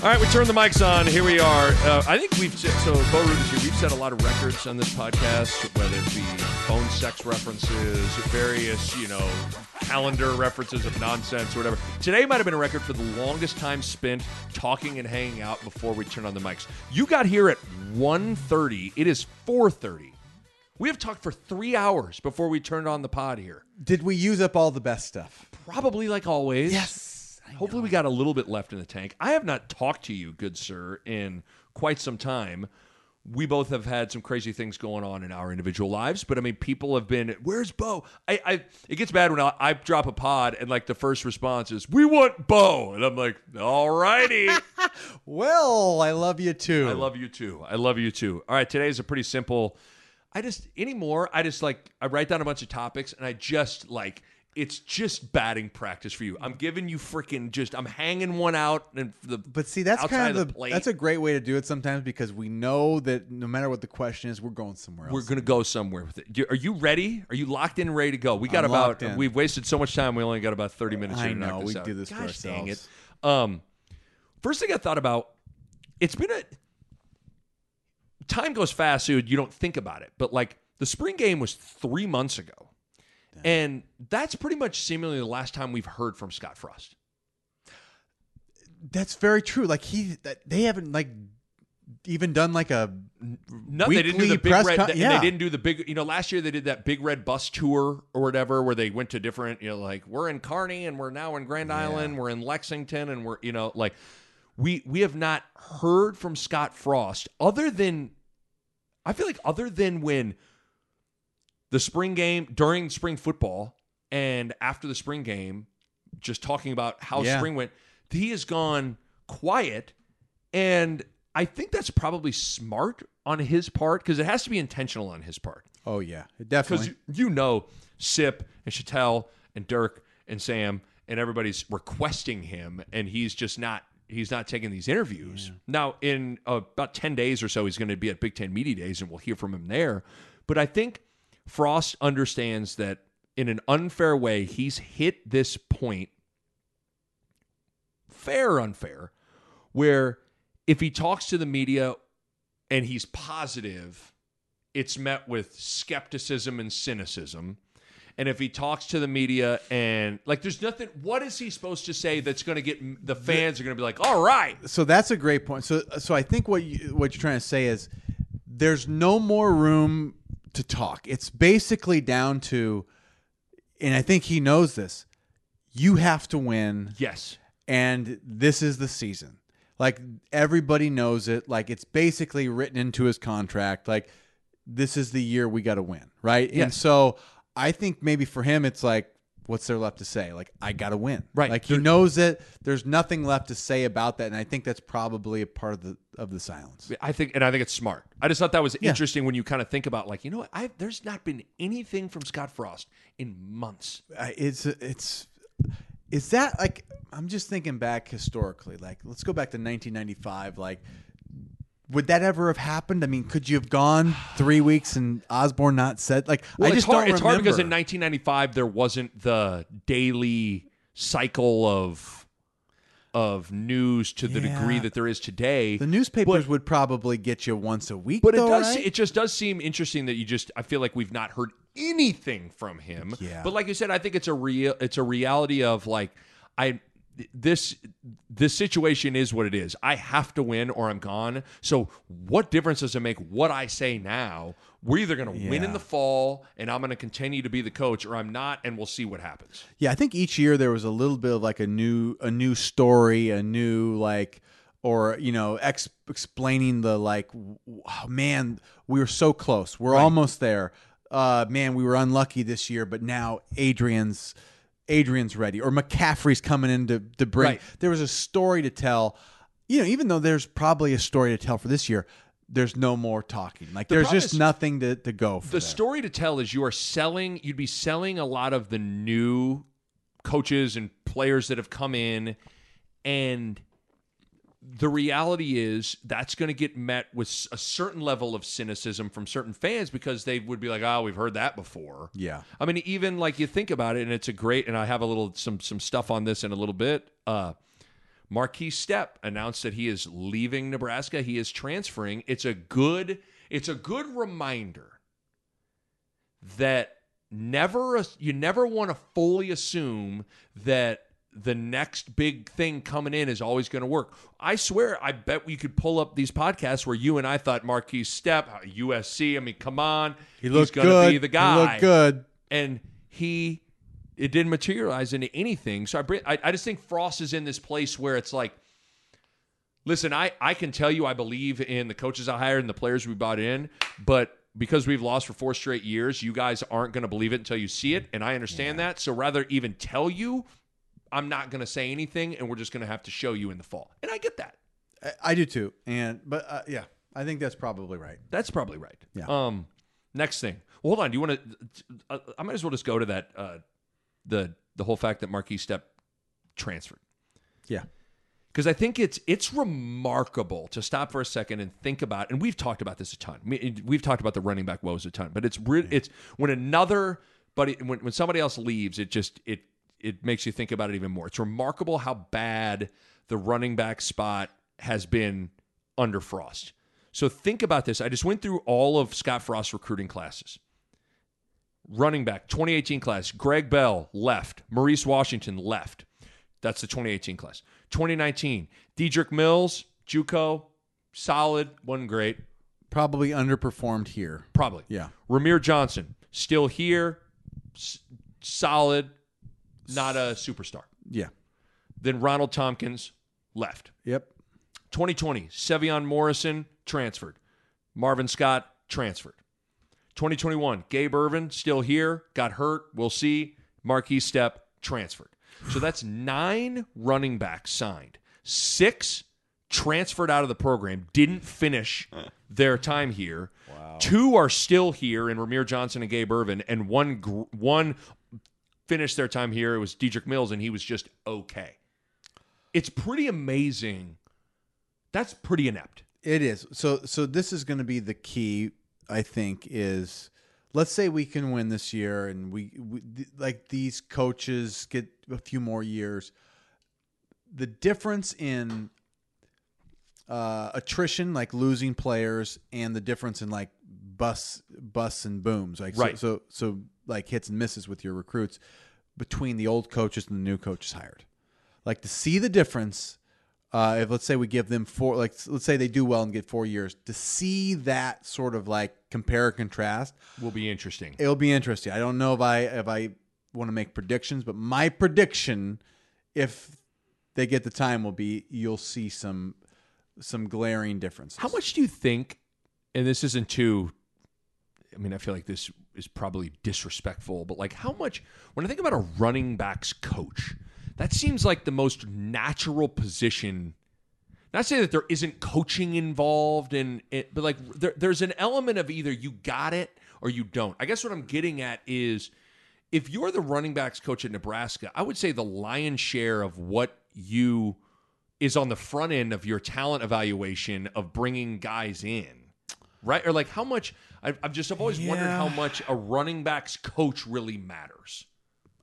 All right, we turn the mics on. Here we are. Uh, I think we've so Bo Rubens here. We've set a lot of records on this podcast, whether it be phone sex references, various you know calendar references of nonsense or whatever. Today might have been a record for the longest time spent talking and hanging out before we turn on the mics. You got here at 1.30. It is 4.30. We have talked for three hours before we turned on the pod here. Did we use up all the best stuff? Probably like always. Yes. Hopefully, we got a little bit left in the tank. I have not talked to you, good sir, in quite some time. We both have had some crazy things going on in our individual lives, but I mean, people have been, "Where's Bo?" I, I it gets bad when I, I drop a pod and like the first response is, "We want Bo," and I'm like, "All righty." Well, I love you too. I love you too. I love you too. All right, today is a pretty simple. I just anymore. I just like I write down a bunch of topics and I just like it's just batting practice for you. I'm giving you freaking just. I'm hanging one out and the. But see, that's kind of the the, that's a great way to do it sometimes because we know that no matter what the question is, we're going somewhere else. We're gonna go somewhere with it. Are you ready? Are you locked in, ready to go? We got I'm about. We've wasted so much time. We only got about 30 minutes. I here to know, we out. do this for Gosh dang it. Um, first thing I thought about. It's been a. Time goes fast, so you don't think about it. But like the spring game was three months ago, and that's pretty much seemingly the last time we've heard from Scott Frost. That's very true. Like he, that, they haven't like even done like a No, they didn't do the big red. con- yeah. They didn't do the big. You know, last year they did that big red bus tour or whatever, where they went to different. You know, like we're in Kearney and we're now in Grand Island. We're in Lexington and we're you know like we we have not heard from Scott Frost other than I feel like other than when the spring game during spring football and after the spring game, just talking about how Yeah. spring went, he has gone quiet, and I think that's probably smart on his part because it has to be intentional on his part. Oh yeah, Because definitely. you, you know, Sip and Chattel and Dirk and Sam and everybody's requesting him, and he's just not. He's not taking these interviews now. In uh, about ten days or so, he's going to be at Big Ten Media Days, and we'll hear from him there. But I think Frost understands that in an unfair way, he's hit this point, fair or unfair, where if he talks to the media and he's positive, it's met with skepticism and cynicism. And if he talks to the media and like, there's nothing. What is he supposed to say that's going to get the fans are going to be like, all right, so that's a great point. So so I think what you what you're trying to say is there's no more room to talk. It's basically down to, and I think he knows this. You have to win. yes, and this is the season. Like everybody knows it. Like it's basically written into his contract. Like this is the year we got to win, right? And so I think maybe for him it's like what's there left to say? Like I got to win. Right. Like he There- knows it. There's nothing left to say about that and I think that's probably a part of the of the silence. I think, and I think it's smart. I just thought that was Yeah. interesting when you kind of think about like, you know what? I there's not been anything from Scott Frost in months. It's it's is that like I'm just thinking back historically. Like let's go back to 1995. Like would that ever have happened? I mean, could you have gone three weeks and Osborne not said like Well, I it's just hard. don't It's hard because in 1995 there wasn't the daily cycle of of news to the Yeah. degree that there is today. the newspapers but- would probably get you once a week. But it does. right? It just does seem interesting that you just. I feel like we've not heard anything from him. Yeah. But like you said, I think it's a real. It's a reality of like I. This this situation is what it is. I have to win or I'm gone. So what difference does it make what I say now? We're either going to win in the fall and I'm going to continue to be the coach, or I'm not, and we'll see what happens. Yeah, I think each year there was a little bit of like a new a new story, a new like or you know ex- explaining the like oh, man we were so close we're almost there uh, man, we were unlucky this year, but now Adrian's Adrian's ready, or McCaffrey's coming in to, to bring. Right. There was a story to tell. You know, even though there's probably a story to tell for this year, there's no more talking. Like there's just is- nothing to, to go for. the there. story to tell is you are selling you'd be selling a lot of the new coaches and players that have come in and the reality is that's going to get met with a certain level of cynicism from certain fans because they would be like oh we've heard that before Yeah. i mean even like you think about it and it's a great and i have a little some some stuff on this in a little bit uh Markese Stepp announced that he is leaving Nebraska. He is transferring. It's a good it's a good reminder that never you never want to fully assume that the next big thing coming in is always going to work. I swear, I bet we could pull up these podcasts where you and I thought Markese Stepp, uh, USC. I mean, come on, He looked going to good. be the guy He looked good. and he it didn't materialize into anything. So I, bring, I I just think Frost is in this place where it's like, listen, I I can tell you I believe in the coaches I hired and the players we brought in, but because we've lost for four straight years, you guys aren't going to believe it until you see it, and I understand that. So rather even tell you, I'm not going to say anything, and we're just going to have to show you in the fall, and I get that. I, I do too. And but uh, yeah, I think that's probably right. That's probably right. Yeah. Um. Next thing. Well, hold on. Do you want to? Uh, I might as well just go to that. Uh, the the whole fact that Markese Stepp transferred Yeah. because I think it's it's remarkable to stop for a second and think about. And we've talked about this a ton. We've talked about the running back woes a ton. But it's re- it's when another but when when somebody else leaves, it just it it makes you think about it even more. It's remarkable how bad the running back spot has been under Frost. So think about this. I just went through all of Scott Frost's recruiting classes. Running back, 2018 class, Greg Bell left, Maurice Washington left. That's the 2018 class. 2019, Dedrick Mills, Juco, solid, wasn't great, Probably underperformed here. probably. Yeah. Rahmir Johnson, still here, s- solid, not a superstar. Yeah. Then Ronald Thompkins left. Yep. 2020, Sevion Morrison transferred. Marvin Scott transferred. 2021, Gabe Ervin still here, got hurt. We'll see. Markese Stepp transferred. So that's nine running backs signed. Six transferred out of the program, didn't finish their time here. Wow. Two are still here in Rahmir Johnson and Gabe Ervin, and one one finished their time here. It was Dedrick Mills, and he was just okay. It's pretty amazing. That's pretty inept. It is. So so this is going to be the key I think is let's say we can win this year and we, we th- like these coaches get a few more years. The difference in uh, attrition, like losing players, and the difference in like bus busts and booms, like so- Right. So, so like hits and misses with your recruits between the old coaches and the new coaches hired. Like to see the difference. Uh, if let's say we give them four, like let's say they do well and get four years, to see that sort of like compare and contrast, Will be interesting. it'll be interesting. I don't know if I if I want to make predictions, but my prediction, if they get the time, will be you'll see some some glaring differences. How much do you think? And this isn't too. I mean, I feel like this is probably disrespectful, but like, how much? When I think about a running backs coach, that seems like the most natural position. Not saying that there isn't coaching involved, in it, but like, there, there's an element of either you got it or you don't. I guess what I'm getting at is, if you're the running backs coach at Nebraska, I would say the lion's share of what you is on the front end of your talent evaluation of bringing guys in, right? Or like how much? I've, I've just I've always wondered how much a running backs coach really matters.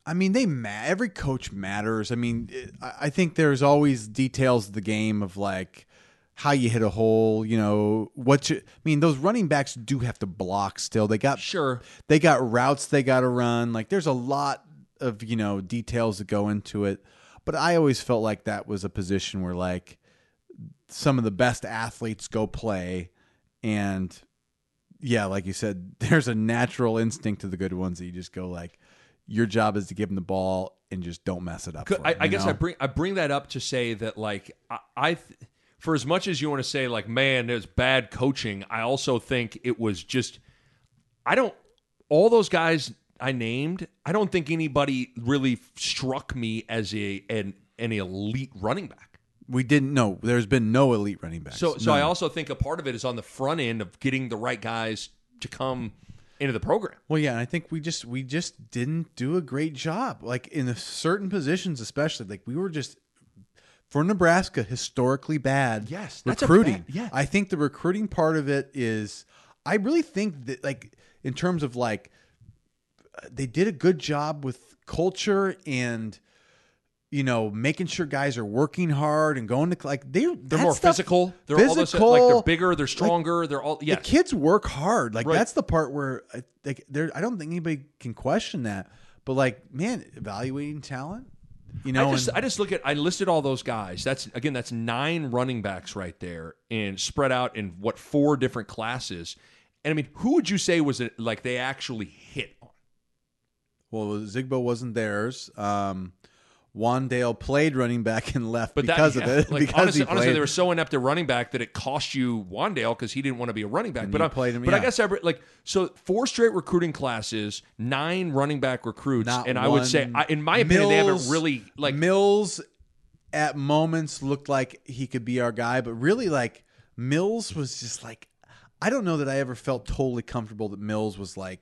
I mean, they ma- every coach matters. I mean, it, I think there's always details of the game of like how you hit a hole. You know what? You, I mean, those running backs do have to block still. They got Sure, they got routes they got to run. Like there's a lot of you know details that go into it. But I always felt like that was a position where like some of the best athletes go play, and yeah, like you said, there's a natural instinct to the good ones that you just go like, your job is to give them the ball and just don't mess it up. I, I guess know? I bring I bring that up to say that like I, I th- for as much as you want to say like man there's bad coaching, I also think it was just I don't all those guys I named, I don't think anybody really struck me as a an, an elite running back. We didn't know. There's been no elite running backs. So, so I also think a part of it is on the front end of getting the right guys to come into the program. Well, yeah, and I think we just we just didn't do a great job. Like in certain positions, especially like we were just for Nebraska historically bad. Yes, recruiting. bad- yeah. I think the recruiting part of it is. I really think that like in terms of like they did a good job with culture and you know making sure guys are working hard and going to like they They're more physical. They're all this, like they're bigger. They're stronger. they're all yeah. the kids work hard. Like Right. that's the part where I, like there. I don't think anybody can question that. But like, man, evaluating talent, you know, I just and- I just look at I listed all those guys. That's again that's nine running backs right there and spread out in what four different classes. And I mean, who would you say was it like they actually hit on? well, Zigbo wasn't theirs. Um, Wan'Dale played running back and left But that- because yeah, of it. Like because honestly, honestly, they were so inept at running back that it cost you Wan'Dale because he didn't want to be a running back. And but I, played him, but I guess every like so four straight recruiting classes, nine running back recruits, Not and I would say, I, in my opinion, they haven't really like Mills at moments looked like he could be our guy, but really like Mills was just like I don't know that I ever felt totally comfortable that Mills was like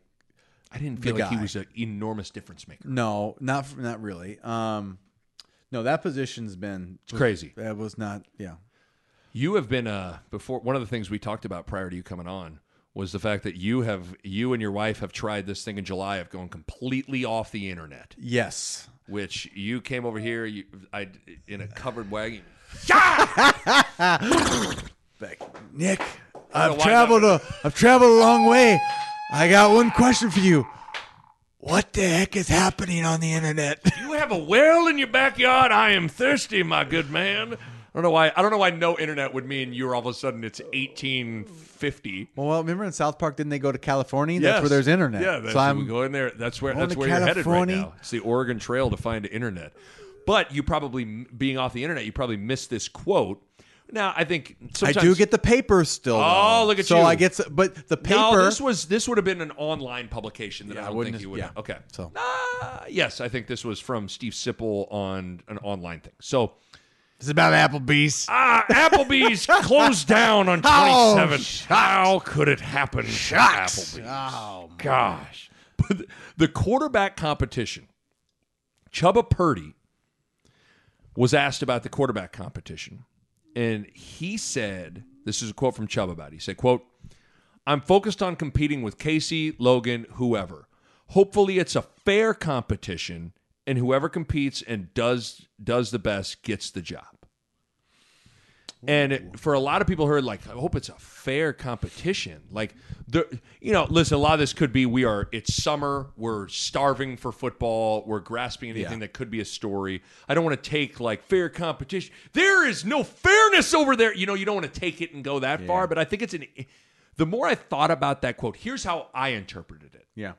I didn't feel like he was an enormous difference maker. no, not not really. Um, no, that position's been It's crazy. That was not yeah. You have been uh before one of the things we talked about prior to you coming on was the fact that you have you and your wife have tried this thing in July of going completely off the internet, Yes. which you came over here you I in a covered wagon. Like, Nick, I've traveled a I've traveled a long way. I got one question for you. What the heck is happening on the internet? You have a well in your backyard. I am thirsty, my good man. I don't know why. I don't know why no internet would mean you're all of a sudden it's 1850. well, remember in South Park, didn't they go to California? That's Yes. where there's internet. Yeah, that's so we I'm go in there. That's where going that's to where you're headed right California. now. It's the Oregon Trail to find internet. But you probably being off the internet, you probably missed this quote. Now I think sometimes I do get the paper still. Oh, though. look at so you. So I get, s- but the paper. No, this was this would have been an online publication that Yeah, I I don't wouldn't think you would. yeah. have. Okay, So- uh, yes, I think this was from Steve Sipple on an online thing. So It's about Applebee's. Ah, Applebee's closed down on Oh, 27th. How could it happen? to Applebee's? Oh, Gosh. But the- the quarterback competition, Chuba Purdy was asked about the quarterback competition. And he said, this is a quote from Chubb about it. He said, quote, I'm focused on competing with Casey, Logan, whoever. Hopefully it's a fair competition and whoever competes and does does the best gets the job. And it- for a lot of people who are like, I hope it's a fair competition. Like, the, you know, listen, a lot of this could be we are, it's summer, we're starving for football, we're grasping anything that could be a story. I don't want to take like fair competition. There is no fairness over there. You know, you don't want to take it and go that far, but I think it's an, the more I thought about that quote, here's how I interpreted it. yeah.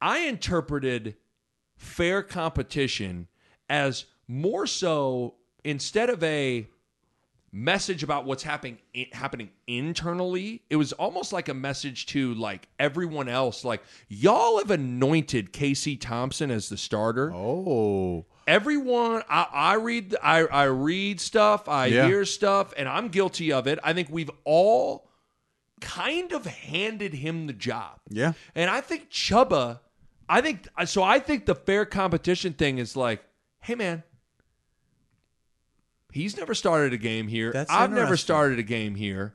I interpreted fair competition as more so instead of a message about what's happening happening internally it was almost like a message to like everyone else like y'all have anointed Casey Thompson as the starter Oh. everyone I, I read I, I read stuff i Yeah. hear stuff and i'm guilty of it i think we've all kind of handed him the job Yeah. and i think chuba i think so i think the fair competition thing is like hey man he's never started a game here That's i've never interesting. started a game here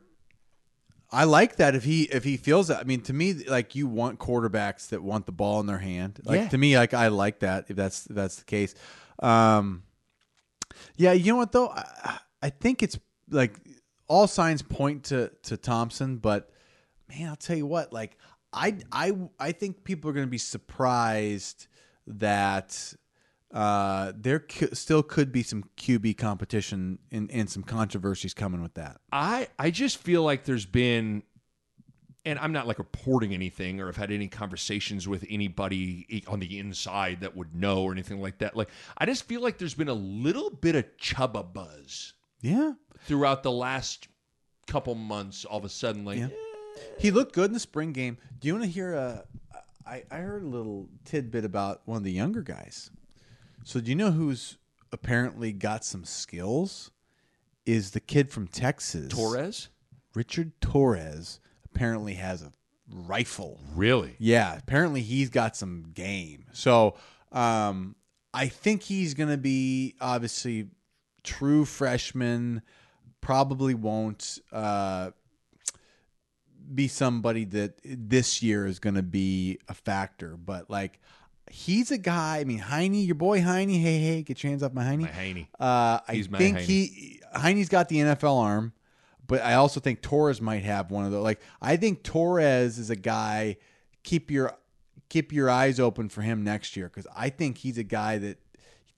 I like that if he if he feels that. I mean, to me, like you want quarterbacks that want the ball in their hand. Like Yeah. to me, like I like that if that's if that's the case. Um, yeah, you know what though? I, I think it's like all signs point to to Thompson, but man, I'll tell you what. Like I I I think people are going to be surprised that uh, there c- still could be some QB competition and, and some controversies coming with that. I I just feel like there's been and I'm not like reporting anything or have had any conversations with anybody on the inside that would know or anything like that. Like I just feel like there's been a little bit of Chuba buzz Yeah. throughout the last couple months all of a sudden like Yeah. eh, He looked good in the spring game. Do you want to hear a? I I heard a little tidbit about one of the younger guys. So do you know who's apparently got some skills? Is the kid from Texas, Torres? Richard Torres? Apparently has a rifle. Really? Yeah, apparently he's got some game. So um, I think he's going to be obviously true freshman. Probably won't uh, be somebody that this year is going to be a factor. But like, he's a guy. I mean, Heine, your boy Heine. Hey, hey, get your hands off my Heine. My Heine. Uh, I He's think Heine. he Heine's got the NFL arm, but I also think Torres might have one of those. Like I think Torres is a guy. Keep your keep your eyes open for him next year because I think he's a guy that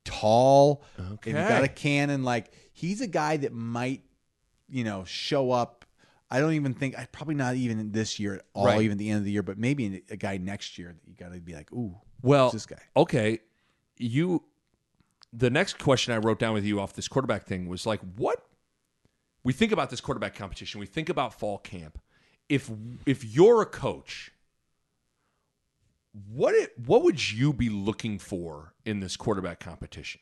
tall. If you got a cannon, like he's a guy that might, you know, show up. I don't even think I probably not even this year at all, Right. even the end of the year, but maybe a guy next year that you got to be like, ooh, Well, this guy? okay, you. The next question I wrote down with you off this quarterback thing was like, what? We think about this quarterback competition. We think about fall camp. If if you're a coach, what it, what would you be looking for in this quarterback competition?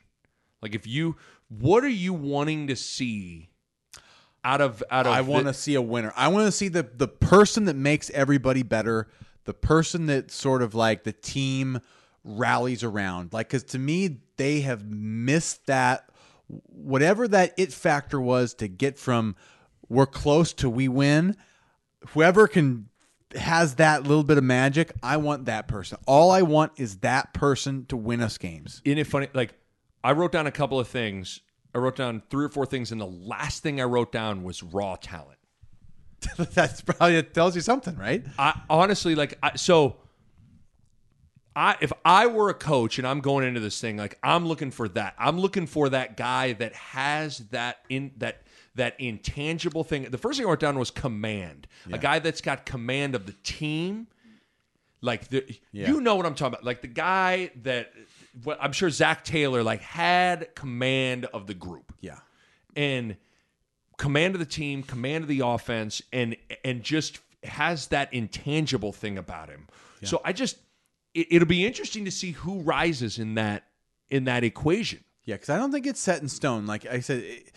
Like, if you, what are you wanting to see out of out of? I want to see a winner. I want to see the the person that makes everybody better, the person that sort of like the team rallies around. Like cuz to me they have missed that whatever that it factor was to get from we're close to we win. Whoever can has that little bit of magic, I want that person. All I want is that person to win us games. Isn't it funny? Like, I wrote down a couple of things. I wrote down three or four things, and the last thing I wrote down was raw talent. That's probably it tells you something, right? I honestly like I, so. I if I were a coach and I'm going into this thing like I'm looking for that. I'm looking for that guy that has that in that that intangible thing. The first thing I wrote down was command. A guy that's got command of the team. Like the Yeah. you know what I'm talking about. Like the guy that what I'm sure Zac Taylor like had command of the group Yeah. and command of the team, command of the offense, and and just has that intangible thing about him. So I just it, it'll be interesting to see who rises in that in that equation. Yeah, because I don't think it's set in stone. Like I said, it,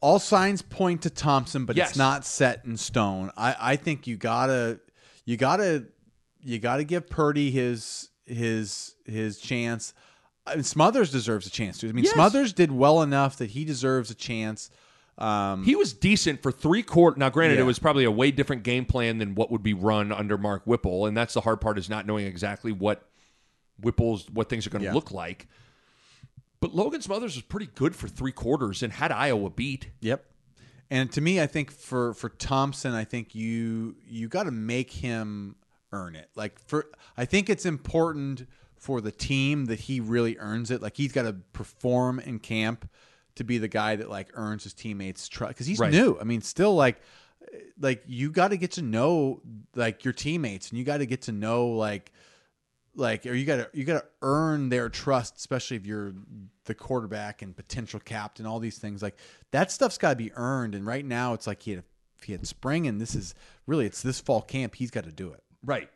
all signs point to Thompson, but Yes. it's not set in stone. I, I think you gotta, you gotta, you gotta give Purdy his his his chance. Smothers deserves a chance too. I mean, Yes. Smothers did well enough that he deserves a chance. Um, He was decent for three quarters. Now, granted, Yeah. it was probably a way different game plan than what would be run under Mark Whipple, and that's the hard part is not knowing exactly what Whipple's what things are going to Yeah. look like. But Logan Smothers was pretty good for three quarters and had Iowa beat. Yep. And to me, I think for for Thompson, I think you you got to make him earn it. Like for I think it's important for the team that he really earns it. Like he's got to perform in camp to be the guy that like earns his teammates trust because he's Right. new. I mean, still like like you got to get to know like your teammates and you got to get to know like like or you got to you got to earn their trust especially if you're the quarterback and potential captain all these things like that stuff's got to be earned and right now it's like he had he had spring and this is really it's this fall camp he's got to do it Right.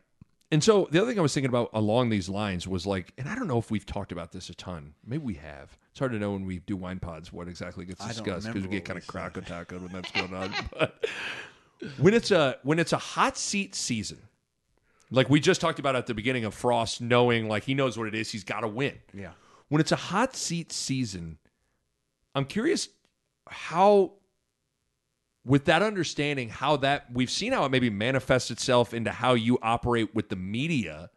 And so the other thing I was thinking about along these lines was like, and I don't know if we've talked about this a ton. Maybe we have. It's hard to know when we do wine pods what exactly gets discussed because we get kind of said. attack when that's going on. But when it's a when it's a hot seat season, like we just talked about at the beginning of Frost, knowing like he knows what it is, he's got to win. yeah When it's a hot seat season, I'm curious how with that understanding how that we've seen how it maybe manifests itself into how you operate with the media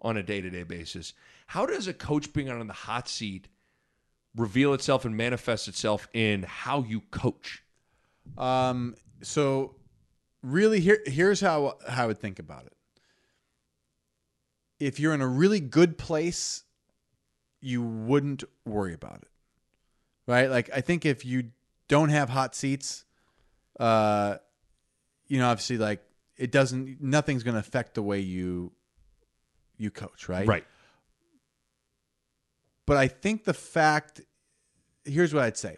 on a day-to-day basis. How does a coach being on the hot seat reveal itself and manifest itself in how you coach? Um so really here here's how how I would think about it. If you're in a really good place you wouldn't worry about it right? Like i think if you don't have hot seats uh you know obviously like it doesn't nothing's going to affect the way you you coach right? But i think the fact here's what i'd say.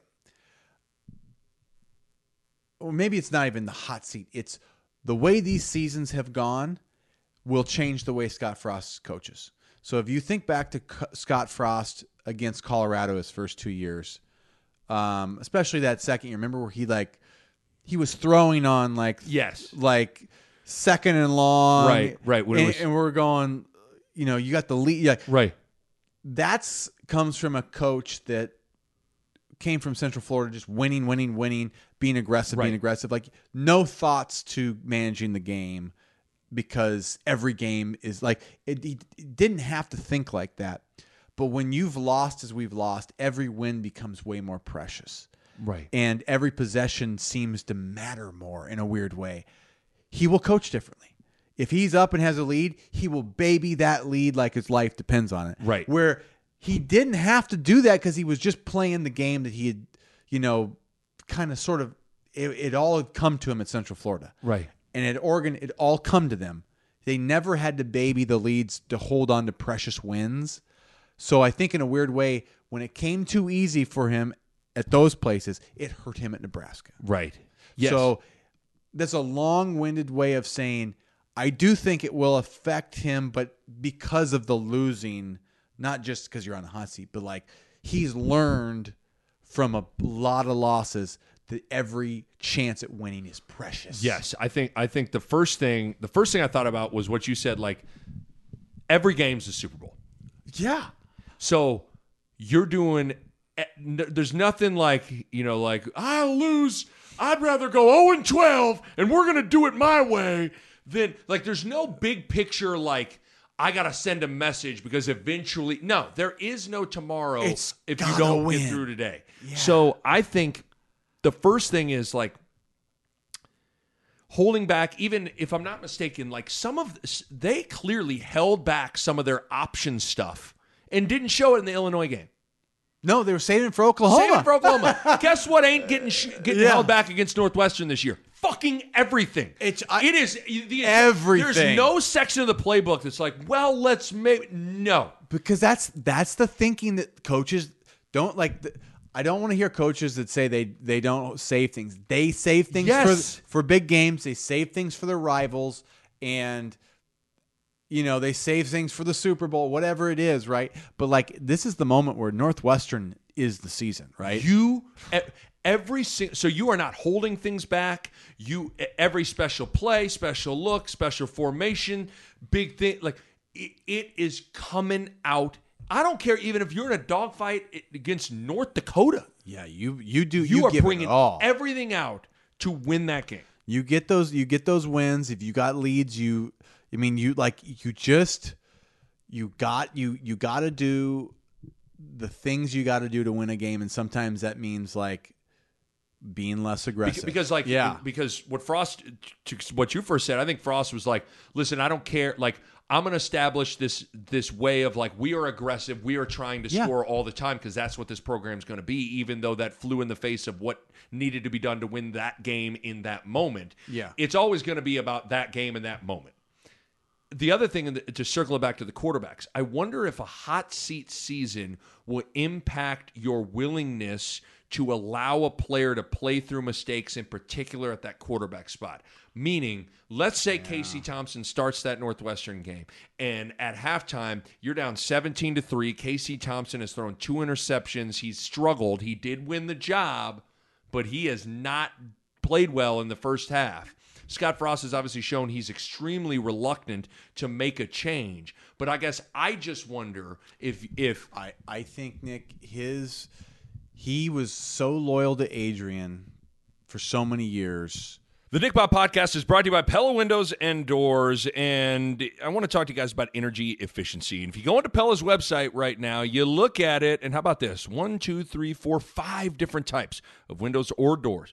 Or maybe it's not even the hot seat it's the way these seasons have gone will change the way Scott Frost coaches. So if you think back to C- Scott Frost against Colorado his first two years, um, especially that second year, remember where he like he was throwing on like Yes. like second and long, Right, right, it and, was- and we're going, you know, you got the lead, yeah, Right. that's comes from a coach that came from Central Florida, just winning, winning, winning, being aggressive, being aggressive. Like no thoughts to managing the game because every game is like it, he he didn't have to think like that. But when you've lost as we've lost, every win becomes way more precious. Right. And every possession seems to matter more in a weird way. He will coach differently. If he's up and has a lead, he will baby that lead like his life depends on it. Right. Where he didn't have to do that because he was just playing the game that he had, you know, kind of sort of, it, it all had come to him at Central Florida. Right. And at Oregon, it all come to them. They never had to baby the leads to hold on to precious wins. So I think in a weird way, when it came too easy for him at those places, it hurt him at Nebraska. Right. Yes. So that's a long-winded way of saying I do think it will affect him, but because of the losing, not just because you're on the hot seat, but like he's learned from a lot of losses that every chance at winning is precious. Yes, I think I think the first thing the first thing I thought about was what you said. Like every game's a Super Bowl, Yeah. so you're doing. Eh, There's nothing like you know, like I'll lose. I'd rather go 0 and 12, and we're gonna do it my way. Than like, there's no big picture like. I gotta send a message because eventually, no, there is no tomorrow It's if you don't win. get through today. So I think the first thing is like holding back even if i'm not mistaken like some of this, they clearly held back some of their option stuff and didn't show it in the illinois game No, they were saving for Oklahoma. Saving for oklahoma guess what ain't getting sh- getting Yeah. held back against northwestern this year fucking everything It's- I- it is the, Everything. there's no section of the playbook that's like well let's make no because that's that's the thinking that coaches don't like. The, I don't want to hear coaches that say they they don't save things. They save things Yes. for for big games. They save things for their rivals, and you know they save things for the Super Bowl, whatever it is, right? But like this is the moment where Northwestern is the season, right? You every so you are not holding things back. You every special play, special look, special formation, big thing like it, it is coming out. I don't care even if you're in a dogfight against North Dakota. yeah, you you do You, you, are bringing everything out to win that game. you get those you get those wins if you got leads you i mean you like you just you got you you got to do the things you got to do to win a game and sometimes that means like being less aggressive because like yeah because what frost to what you first said i think frost was like listen i don't care like i'm going to establish this this way of like we are aggressive we are trying to Yeah. score all the time because that's what this program's going to be even though that flew in the face of what needed to be done to win that game in that moment Yeah. it's always going to be about that game in that moment the other thing the, to circle it back to the quarterbacks, I wonder if a hot seat season will impact your willingness to allow a player to play through mistakes, in particular at that quarterback spot. Meaning, let's say Casey Thompson starts that Northwestern game, and at halftime you're down 17 to three. Casey Thompson has thrown two interceptions. He's struggled. He did win the job, but he has not played well in the first half. Scott Frost has obviously shown he's extremely reluctant to make a change. But I guess I just wonder if if i i think nick his he was so loyal to adrian for so many years The Nick Bob podcast is brought to you by Pella Windows and Doors. And I want to talk to you guys about energy efficiency. And if you go into Pella's website right now, you look at it, and how about this? One, two, three, four, five different types of windows or doors.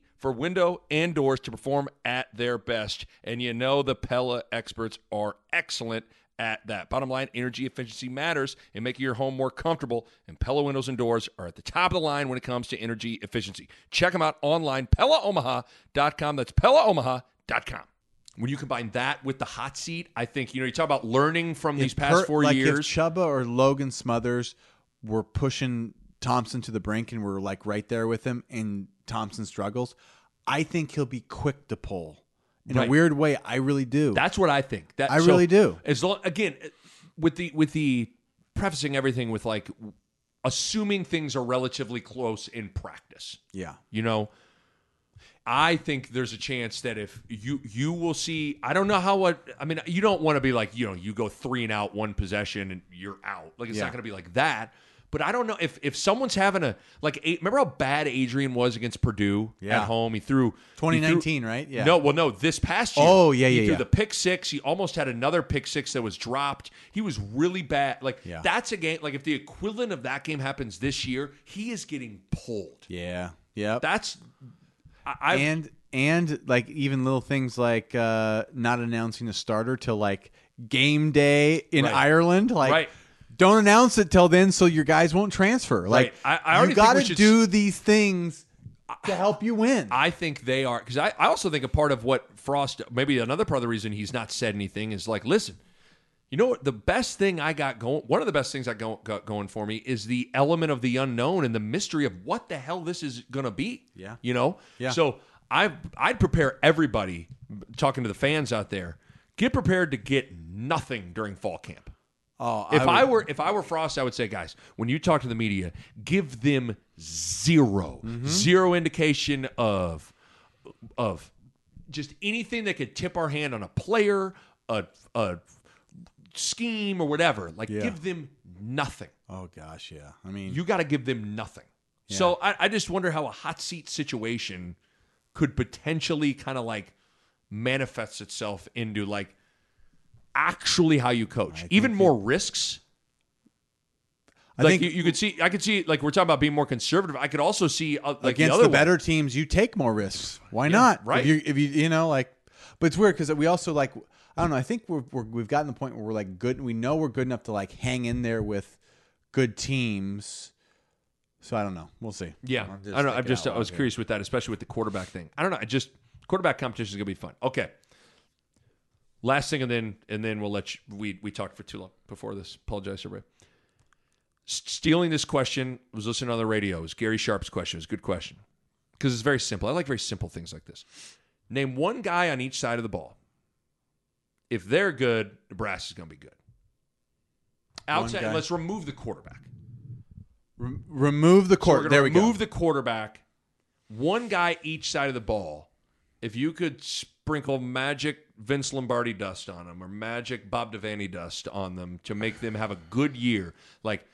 for window and doors to perform at their best. And you know the Pella experts are excellent at that. Bottom line, energy efficiency matters and making your home more comfortable. And Pella windows and doors are at the top of the line when it comes to energy efficiency. Check them out online, PellaOmaha.com. That's PellaOmaha.com. When you combine that with the hot seat, I think you know you talk about learning from these past per- four like years. If Chuba or Logan Smothers were pushing Thompson to the brink and we're like right there with him, and Thompson struggles, I think he'll be quick to pull. In Right. a weird way, I really do. That's what I think. That I so, really do. As long again, with the with the prefacing everything with like assuming things are relatively close in practice. yeah. You know, I think there's a chance that if you you will see, I don't know how what I mean. You don't want to be like you know you go three and out one possession and you're out. Like it's Yeah. not going to be like that. But I don't know if if someone's having a like. A, remember how bad Adrian was against Purdue Yeah. at home? He threw he threw- 2019, right? Yeah. No, well, no, this past year. Oh, yeah, yeah. he threw yeah. the pick six. He almost had another pick six that was dropped. He was really bad. Like Yeah. that's a game. Like if the equivalent of that game happens this year, he is getting pulled. Yeah. Yeah. That's I, I and and like even little things like uh not announcing a starter till like game day in Right. Ireland. Like Right. Don't announce it till then so your guys won't transfer. Like I- I already you got to should- do these things to help you win. I think they are because I, I also think a part of what Frost maybe another part of the reason he's not said anything is like listen you know what the best thing I got going one of the best things I go, got going for me is the element of the unknown and the mystery of what the hell this is going to be Yeah. you know Yeah. so I I'd prepare everybody talking to the fans out there get prepared to get nothing during fall camp oh, if I, would- were if I were Frost, I would say, guys, when you talk to the media, give them 0 Mm-hmm. zero indication of of just anything that could tip our hand on a player, a a scheme or whatever. Like Yeah. give them nothing. Oh gosh, yeah. I mean, You got to give them nothing. So I, I just wonder how a hot seat situation could potentially kind of like manifests itself into like actually how you coach. Even more risks. I like think you, you could see, I could see like we're talking about being more conservative. I could also see uh, like against the other the, one. better teams, you take more risks. Why not? right. If you, if you, you know, like, but it's weird because we also like, I don't know. I think we're, we're we've gotten the point where we're like good. We know we're good enough to like hang in there with good teams. So I don't know. We'll see. Yeah, I'm don't know. I'm just I was here. curious with that, especially with the quarterback thing. I don't know. I just quarterback competition is gonna be fun. Okay. Last thing, and then and then we'll let you. We we talked for too long before this. Apologize, everybody. Stealing this question I was listening on the radio. It was Gary Sharp's question. It was a good question because it's very simple. I like very simple things like this. Name one guy on each side of the ball. If they're good, Nebraska's gonna be good. Outside, let's remove the quarterback. Re- remove the So court. there we remove go. the quarterback. One guy each side of the ball. If you could sprinkle magic Vince Lombardi dust on them or magic Bob Devaney dust on them to make them have a good year, like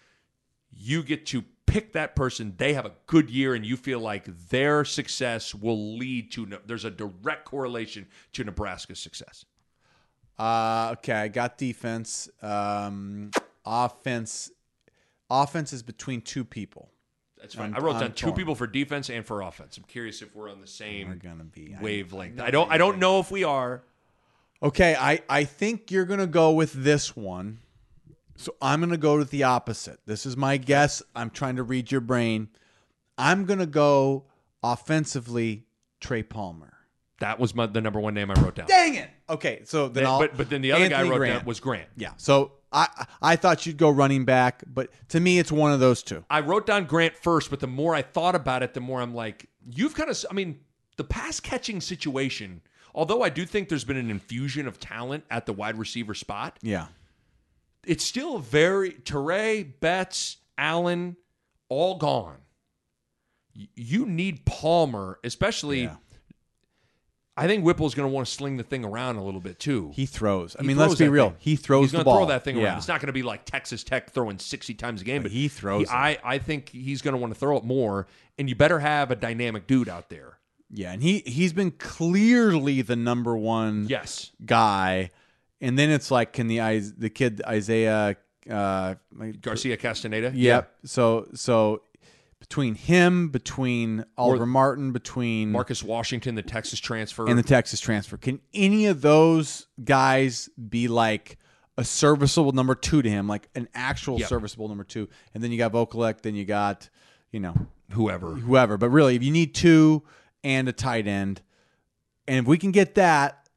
you get to pick that person, they have a good year, and you feel like their success will lead to. There's a direct correlation to Nebraska's success. Uh, okay, I got defense. Um, offense. Offense is between two people. That's fine. I wrote down two people for defense and for offense. I'm curious if we're on the same We're gonna be wavelength. I I don't. I don't know if we are. Okay, I, I think you're going to go with this one. So I'm going to go with the opposite. This is my guess. I'm trying to read your brain. I'm going to go offensively Trey Palmer. That was my, the number one name I wrote down. Dang it. Okay, so then I'll but but then the other guy Anthony wrote Grant. down was Grant. Yeah. So I I thought you'd go running back, but to me it's one of those two. I wrote down Grant first, but the more I thought about it, the more I'm like, you've kind of. I mean, the pass catching situation. Although I do think there's been an infusion of talent at the wide receiver spot, Yeah. it's still very Toure, Betts, Allen, all gone. Y- You need Palmer, especially. Yeah. I think Whipple's going to want to sling the thing around a little bit too. He throws. I He mean, throws let's be real. thing. He throws He's the gonna ball. throw that thing yeah. around. It's not going to be like Texas Tech throwing 60 times a game, but he throws it. I, I think he's going to want to throw it more, and you better have a dynamic dude out there. Yeah, and he he's been clearly the number one Yes. guy. And then it's like, can the the kid Isaiah? Uh, Garcia Castaneda. Yep. So so between him, between Oliver Martin, between Marcus Washington, the Texas transfer. and the Texas transfer, can any of those guys be like a serviceable number two to him, like an actual Yep. serviceable number two, and then you got Vokolek, then you got you know Whoever. whoever. But really, if you need two and a tight end, and if we can get that,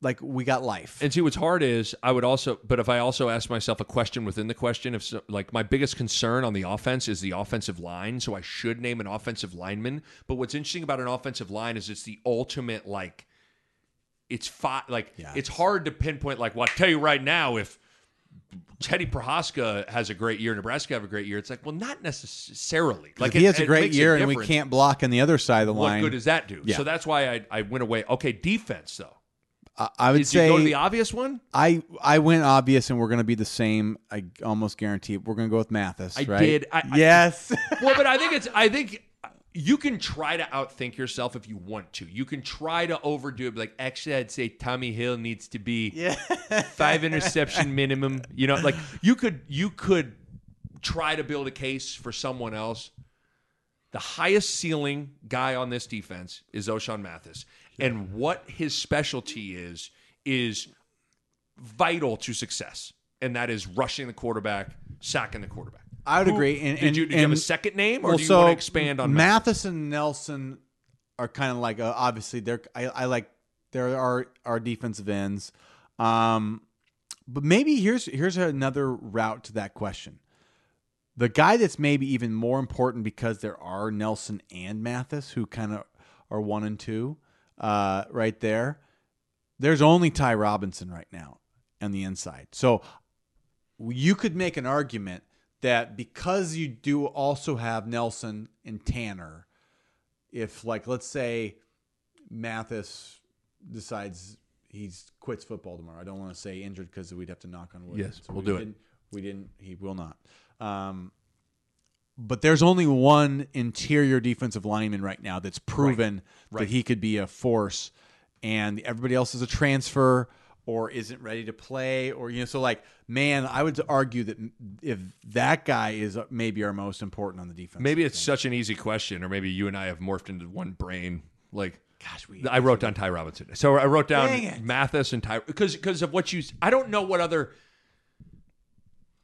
like we got life. And see, what's hard is I would also, but if I also ask myself a question within the question, if so, like my biggest concern on the offense is the offensive line, so I should name an offensive lineman. But what's interesting about an offensive line is it's the ultimate like, it's fi- like Yeah. it's hard to pinpoint. Like, well, I tell you right now, if Teddy Prochazka has a great year, Nebraska have a great year, it's like, well, not necessarily. Like if he has a great year and we can't block on the other side of the What line, good does that do? Yeah. So that's why I, I went away. Okay, defense though. I, I would Did say you go to the obvious one? I I went obvious, and we're going to be the same. I almost guarantee it. We're going to go with Mathis. I right? did. I- I- yes. well, but I think it's. I think you can try to outthink yourself if you want to. You can try to overdo it. Like actually, I'd say Tommy Hill needs to be five interception minimum. You know, like you could you could try to build a case for someone else. The highest ceiling guy on this defense is Ochaun Mathis, and what his specialty is is vital to success, and that is rushing the quarterback, sacking the quarterback. I would Who- agree. And, did and, you, did you have a second name, or well, do you so want to expand on Mathis? Mathis and Nelson are kind of like uh, obviously they're I, I like there are our defensive ends, um, but maybe here's here's another route to that question. The guy that's maybe even more important because there are Nelson and Mathis who kind of are one and two uh, right there. There's only Ty Robinson right now on the inside, so you could make an argument that because you do also have Nelson and Tanner, if like let's say Mathis decides he's quits football tomorrow, I don't want to say injured because we'd have to knock on wood. Yes, we'll we do it. didn't, We didn't. He will not. Um, but there's only one interior defensive lineman right now that's proven Right. that he could be a force, and everybody else is a transfer or isn't ready to play, or you know. So like, man, I would argue that if that guy is uh, maybe our most important on the defense, Maybe it's such an easy question, or maybe you and I have morphed into one brain. Like, gosh, we I wrote down Ty Robinson. So I wrote down Mathis and Ty because because of what you. I don't know what other.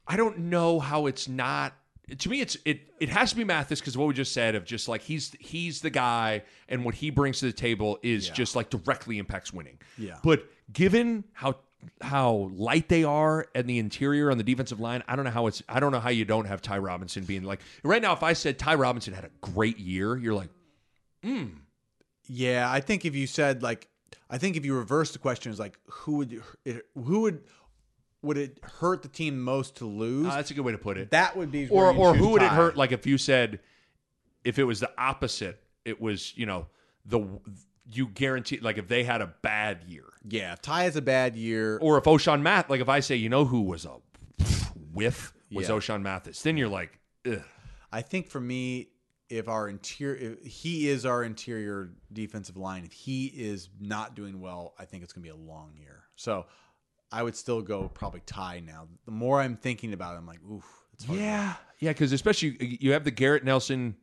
I don't know how it's not. To me, it's it. It has to be Mathis because what we just said of just like he's he's the guy and what he brings to the table is just like directly impacts winning. Yeah. But given how how light they are and the interior on the defensive line, I don't know how it's. I don't know how you don't have Ty Robinson being like right now. If I said Ty Robinson had a great year, you're like, hmm. Yeah, I think if you said like, I think if you reverse the question is like, who would who would would it hurt the team most to lose? ah, that's a good way to put it. that would be or or who would it hurt? Like if you said, if it was the opposite, it was you know the you guarantee like if they had a bad year, Yeah, if Ty has a bad year. or if O'Shawn Math, like if I say you know who was a whiff was Yeah. Ochaun Mathis, then you're like, Ugh. I think for me, if our interior, if he is our interior defensive line. If he is not doing well, I think it's going to be a long year. So I would still go probably Ty now. The more I'm thinking about it, I'm like, oof, it's hard. yeah, yeah, because especially you have the Garrett Nelson.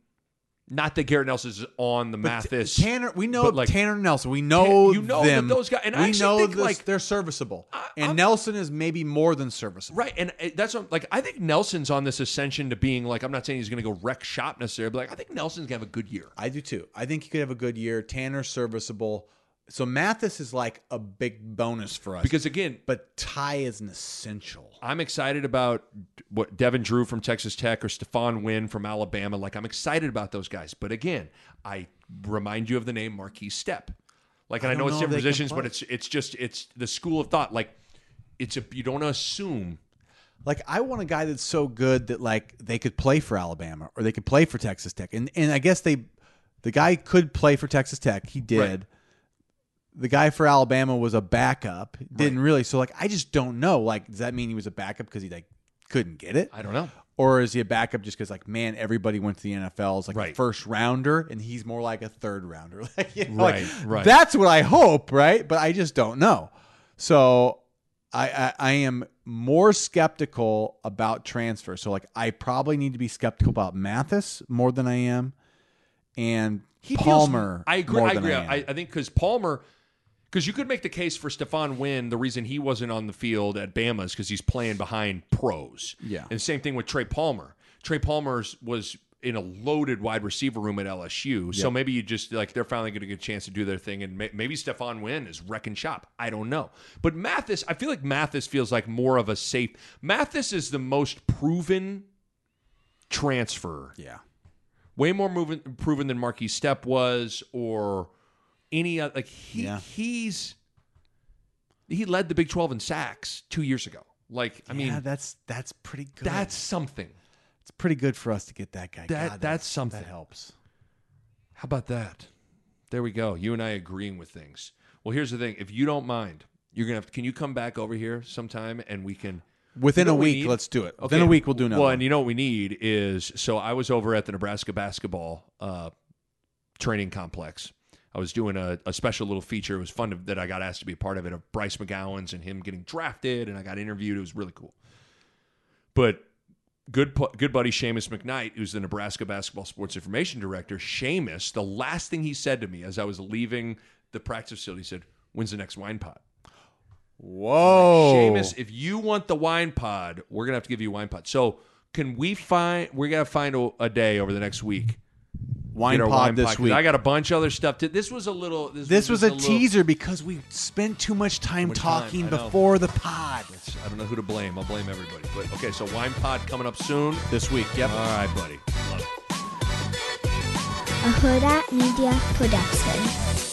Not that Garrett Nelson is on the But Mathis. Tanner, we know like, Tanner Nelson. We know you know them. that those guys- and I we actually know think, this- like- they're serviceable. I- and I'm- Nelson is maybe more than serviceable. Right, and uh, that's what, like I think Nelson's on this ascension to being like I'm not saying he's going to go wreck shop necessarily, but like I think Nelson's going to have a good year. I do too. I think he could have a good year. Tanner's serviceable. So Mathis is like a big bonus for us Because again, but Ty is an essential. I'm excited about what Devin Drew from Texas Tech or Stephon Wynn from Alabama. Like I'm excited about those guys. But again, I remind you of the name Markese Stepp. Like, and I, I know it's know different positions, but it's it's just it's the school of thought. Like, it's a you don't assume. Like I want a guy that's so good that like they could play for Alabama or they could play for Texas Tech. And and I guess they the guy could play for Texas Tech. He did. Right. The guy for Alabama was a backup. Didn't really. So like I just don't know. Like does that mean he was a backup because he like couldn't get it? I don't know. Or is he a backup just because like man everybody went to the NFL as like a first rounder and he's more like a third rounder. Like, you know, like, Right, right. That's what I hope, right? But I just don't know. So I, I I am more skeptical about transfer. So like I probably need to be skeptical about Mathis more than I am, and He feels- Palmer. I agree. I agree. I. I, I think because Palmer, Because you could make the case for Stephon Wynn, the reason he wasn't on the field at Bama is because he's playing behind pros. Yeah. And same thing with Trey Palmer. Trey Palmer's was in a loaded wide receiver room at LSU. So maybe you just like they're finally going to get a chance to do their thing, and may, maybe Stephon Wynn is wrecking shop. I don't know, but Mathis, I feel like Mathis feels like more of a safe. Mathis is the most proven transfer Yeah. way more moving, proven than Markese Stepp was, or any other. Like he, Yeah. he's he led the Big Twelve in sacks two years ago. Like I yeah, mean, that's that's pretty good. that's something. it's pretty good for us to get that guy. That- God, that's something. That helps. How about that? There we go. You and I agreeing with things. Well, here's the thing. If you don't mind, you're gonna have. Can you come back over here sometime and we can. Within You know a what we week, let's do it. Within a week, we'll do another. Well, one. and you know what we need is so I was over at the Nebraska basketball uh, training complex. I was doing a, a special little feature. It was fun to, that I got asked to be a part of it of Bryce McGowens and him getting drafted, and I got interviewed. It was really cool. But good good buddy Seamus McKnight, who's the Nebraska basketball sports information director, Seamus, the last thing he said to me as I was leaving the practice facility, he said, "When's the next wine pot?" Whoa, Seamus, if you want the wine pod, we're gonna have to give you a wine pod. So can we find? We're gonna find a, a day over the next week. Wine Get our pod this 'cause week. I got a bunch of other stuff. To, this was a little. This, this was a just little- teaser because we spent too much time much talking I know. before the pod I don't know who to blame. I'll blame everybody. But okay, so wine pod coming up soon. this week. Yep. All right, buddy. Love it. a Hurrdat Media Production.